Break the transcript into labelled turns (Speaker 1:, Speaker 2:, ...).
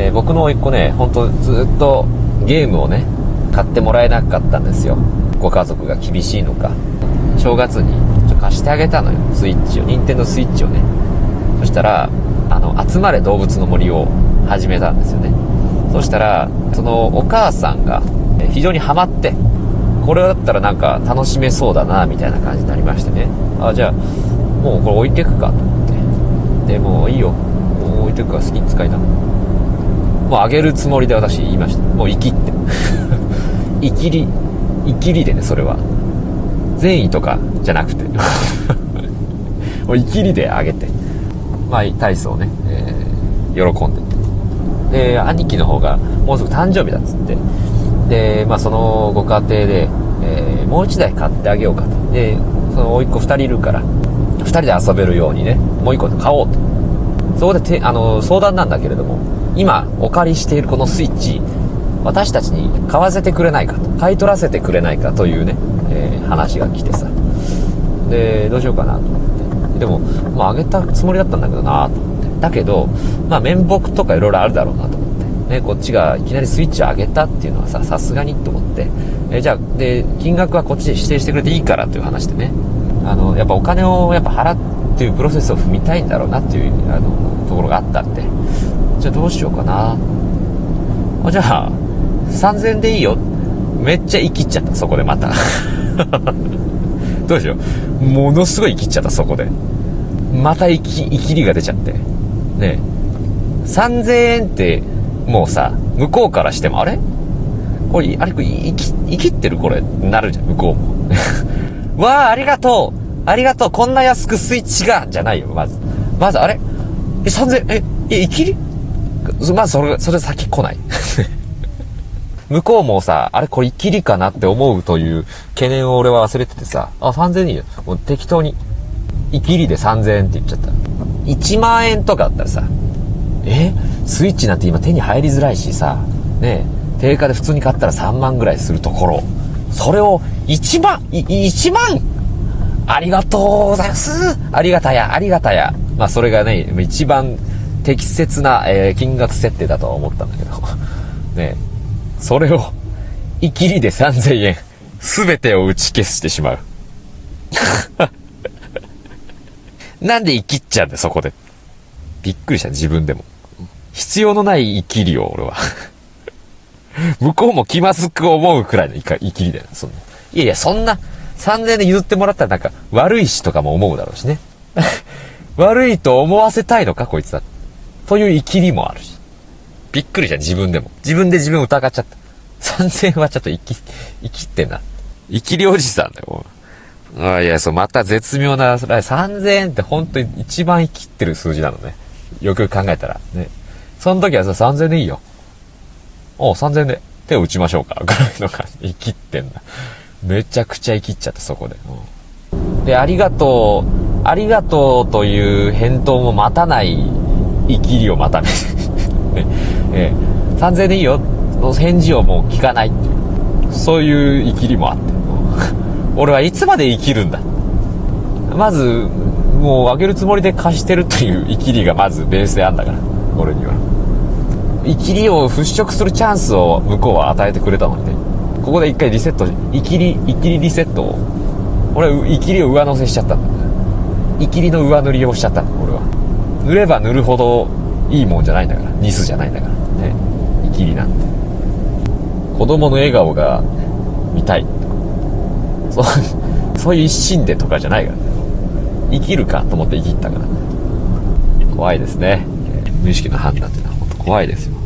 Speaker 1: えー、僕の甥っ子ね、本当ずっとゲームをね、買ってもらえなかったんですよ。ご家族が厳しいのか。正月にちょ貸してあげたのよ、スイッチを。任天堂スイッチをね。そしたら、あの、集まれ動物の森を始めたんですよね。そしたら、そのお母さんが非常にハマって、これだったらなんか楽しめそうだな、みたいな感じになりましてね。あ、じゃあ、もうこれ置いてくかと思って。で、もういいよ。もう置いてくか好きに使いな。もうあげるつもりで私言いました。もう生きって。生きり、生きりでね、それは。善意とかじゃなくて。もう生きりであげて。まあ、体操ね、えー、喜んでで、兄貴の方がもうすぐ誕生日だっつって。で、まあそのご家庭で、えー、もう一台買ってあげようかと。で、その甥っ子二人いるから、二人で遊べるようにね、もう一個買おうと。そこでて、あの、相談なんだけれども、今お借りしているこのスイッチ、私たちに買わせてくれないかと。買い取らせてくれないかというね、えー、話が来てさ。で、どうしようかなと思って。でも、もうあげたつもりだったんだけどなと思って。だけど、まあ面目とかいろいろあるだろうなと思って。ね、こっちがいきなりスイッチを上げたっていうのはさ、さすがにと思って、えじゃあ、で、金額はこっちで指定してくれていいからっていう話でね、あの、やっぱお金をやっぱ払っていうプロセスを踏みたいんだろうなっていう、あの、ところがあったんで、じゃあどうしようかな。あじゃあ、3000円でいいよ。めっちゃ生きっちゃった、そこでまた。どうしよう。ものすごい生きっちゃった、そこで。また生き、生きりが出ちゃって。ね3000円って、もうさ、向こうからしても、あれ？これ、あれ、生き、生きってるこれ、なるじゃん、向こうも。わあ、ありがとうありがとうこんな安くスイッチがじゃないよ、まず。まず、あれ？え、3000、え、え、生きりまずそれ、それ先来ない。向こうもさ、あれこれ生きりかなって思うという懸念を俺は忘れててさ、あ、3000円いいよ。もう適当に、生きりで3000円って言っちゃった。1万円とかあったらさ、え？スイッチなんて今手に入りづらいしさ、ね定価で普通に買ったら3万ぐらいするところ、それを1万、1万？ありがとうございますありがたや、ありがたや。まあそれがね、一番適切な、えー、金額設定だとは思ったんだけど、ねそれを、いきりで3000円、すべてを打ち消してしまう。なんで生きっちゃうんだよ、そこで。びっくりした、自分でも。必要のない生きりを、俺は。向こうも気まずく思うくらいの生きりだよ、そんな。いやいや、そんな、3000円で譲ってもらったらなんか、悪いしとかも思うだろうしね。悪いと思わせたいのか、こいつは。という生きりもあるし。びっくりした、自分でも。自分で自分疑っちゃった。3000はちょっと生き、生きってな。生きりおじさんだよ。あいや、そう、また絶妙な、3000円って本当に一番生きってる数字なのね。よくよく考えたら。ね。その時はさ、3000でいいよ。おう、3000で手を打ちましょうか。ぐらいの感じ。生きってんだ。めちゃくちゃ生きっちゃった、そこで。うん、で、ありがとう、ありがとうという返答も待たない生きりを待たね。ねえー、3000円でいいよ。の返事をもう聞かないっていう。そういう生きりもあって。俺はいつまで生きるんだ。まず、もうあげるつもりで貸してるという生きりがまずベースであんだから。俺には。生きりを払拭するチャンスを向こうは与えてくれたのにね。ここで一回リセット、生きり、生きりリセットを、俺は生きりを上乗せしちゃったんだ。生きりの上塗りをしちゃったんだ、俺は。塗れば塗るほどいいもんじゃないんだから。ニスじゃないんだから。ね。生きりなんて。子供の笑顔が見たい。そう、そういう一心でとかじゃないからね。生きるかと思って生きったから。怖いですね。無意識の判断っていうのは本当怖いですよ。